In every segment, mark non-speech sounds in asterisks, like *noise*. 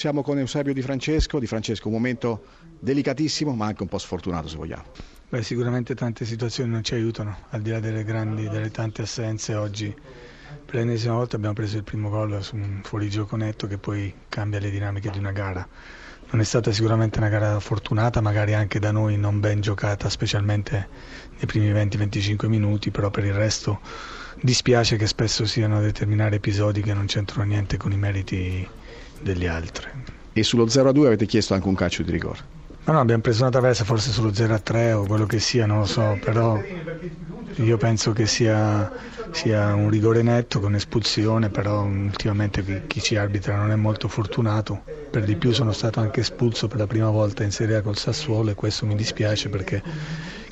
Siamo con Eusebio Di Francesco, Di Francesco un momento delicatissimo ma anche un po' sfortunato se vogliamo. Beh, sicuramente tante situazioni non ci aiutano, al di là delle grandi, delle tante assenze oggi. Per l'ennesima volta abbiamo preso il primo gol su un fuorigioco netto che poi cambia le dinamiche di una gara. Non è stata sicuramente una gara fortunata, magari anche da noi non ben giocata, specialmente nei primi 20-25 minuti, però per il resto dispiace che spesso siano determinati episodi che non c'entrano niente con i meriti degli altri. E sullo 0-2 avete chiesto anche un calcio di rigore? Ma no, abbiamo preso una traversa forse sullo 0-3 o quello che sia, non lo so, però io penso che sia, sia un rigore netto con espulsione, però ultimamente chi, chi, ci arbitra non è molto fortunato. Per di più sono stato anche espulso per la prima volta in Serie A col Sassuolo e questo mi dispiace perché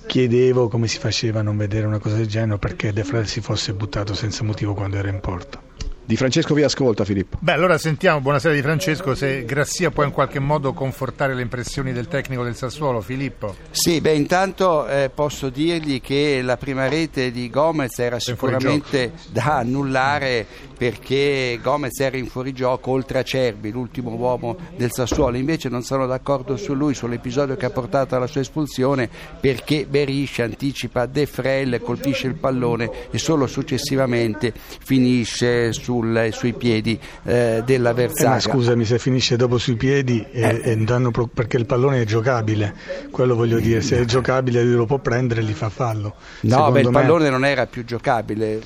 chiedevo come si faceva a non vedere una cosa del genere perché De Frel si fosse buttato senza motivo quando era in porta. Di Francesco vi ascolta Filippo. Beh, allora sentiamo, buonasera Di Francesco, se Grassia può in qualche modo confortare le impressioni del tecnico del Sassuolo, Filippo. Sì, beh, intanto eh, posso dirgli che la prima rete di Gomez era sicuramente da annullare perché Gomez era in fuorigioco oltre a Cerbi, l'ultimo uomo del Sassuolo, invece non sono d'accordo su lui, sull'episodio che ha portato alla sua espulsione perché Beriscia anticipa De Frel, colpisce il pallone e solo successivamente finisce su sul, sui piedi eh, dell'avversario. Eh, ma scusami, se finisce dopo sui piedi eh, eh. danno, perché il pallone è giocabile, quello voglio dire, se è giocabile lui lo può prendere e gli fa fallo. No, beh, il pallone non era più giocabile,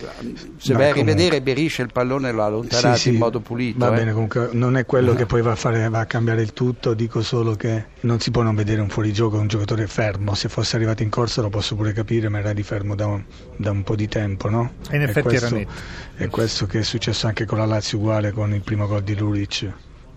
se vai a rivedere Berisce il pallone lo ha allontanato sì, sì, in modo pulito. Va eh. bene, comunque non è quello che poi va a, fare, va a cambiare il tutto, dico solo che non si può non vedere un fuorigioco un giocatore fermo, se fosse arrivato in corsa lo posso pure capire, ma era di fermo da un, da un po' di tempo, no? E in effetti questo, era netto. È questo che è successo successo anche con la Lazio uguale con il primo gol di Luric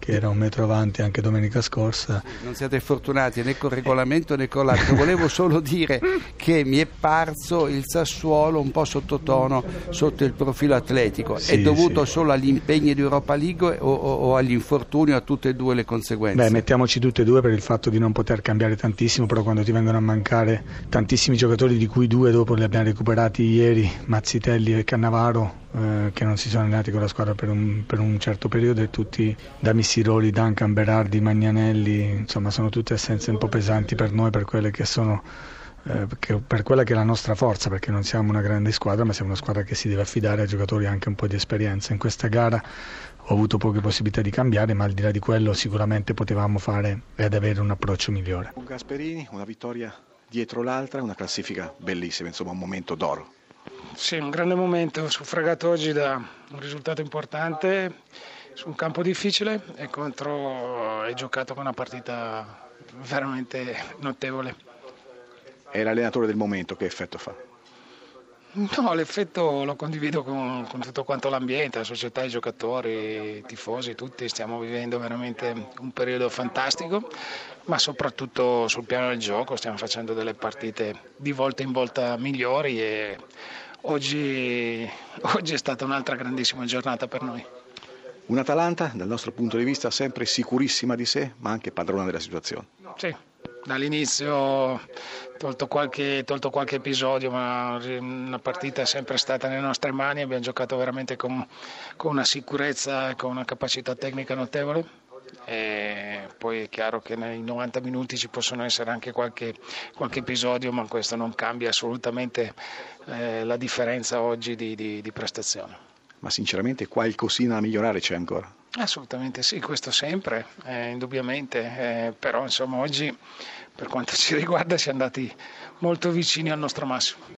che era un metro avanti anche domenica scorsa. Non siete fortunati né col regolamento né con l'altro. Volevo solo dire che mi è parso il Sassuolo un po' sottotono sotto il profilo atletico. Sì, è dovuto sì. solo agli impegni di Europa League o, o, o agli infortuni o a tutte e due le conseguenze? Beh, mettiamoci tutte e due per il fatto di non poter cambiare tantissimo, però quando ti vengono a mancare tantissimi giocatori, di cui due dopo li abbiamo recuperati ieri, Mazzitelli e Cannavaro, eh, che non si sono allenati con la squadra per un, per un certo periodo e tutti da Missiroli, Duncan, Berardi, Magnanelli, insomma sono tutte assenze un po' pesanti per noi, per quelle che sono eh, per quella che è la nostra forza, perché non siamo una grande squadra, ma siamo una squadra che si deve affidare a giocatori anche un po' di esperienza. In questa gara ho avuto poche possibilità di cambiare, ma al di là di quello sicuramente potevamo fare ed avere un approccio migliore. Con Gasperini, una vittoria dietro l'altra, una classifica bellissima, insomma un momento d'oro. Sì, un grande momento, suffragato oggi da un risultato importante su un campo difficile e contro hai giocato con una partita veramente notevole. È l'allenatore del momento, che effetto fa? No, l'effetto lo condivido con, con, tutto quanto l'ambiente, la società, i giocatori, i tifosi, tutti stiamo vivendo veramente un periodo fantastico, ma soprattutto sul piano del gioco stiamo facendo delle partite di volta in volta migliori e oggi, oggi è stata un'altra grandissima giornata per noi. Un'Atalanta, dal nostro punto di vista, sempre sicurissima di sé, ma anche padrona della situazione. Sì, dall'inizio, tolto qualche, tolto qualche episodio, ma una partita è sempre stata nelle nostre mani, abbiamo giocato veramente con, con una sicurezza e con una capacità tecnica notevole. E poi è chiaro che nei 90 minuti ci possono essere anche qualche, qualche episodio, ma questo non cambia assolutamente eh, la differenza oggi di, di, di prestazione. Ma sinceramente qualcosina da migliorare c'è ancora? Assolutamente sì, questo sempre, eh, indubbiamente, eh, però insomma oggi per quanto *laughs* ci riguarda siamo andati molto vicini al nostro massimo.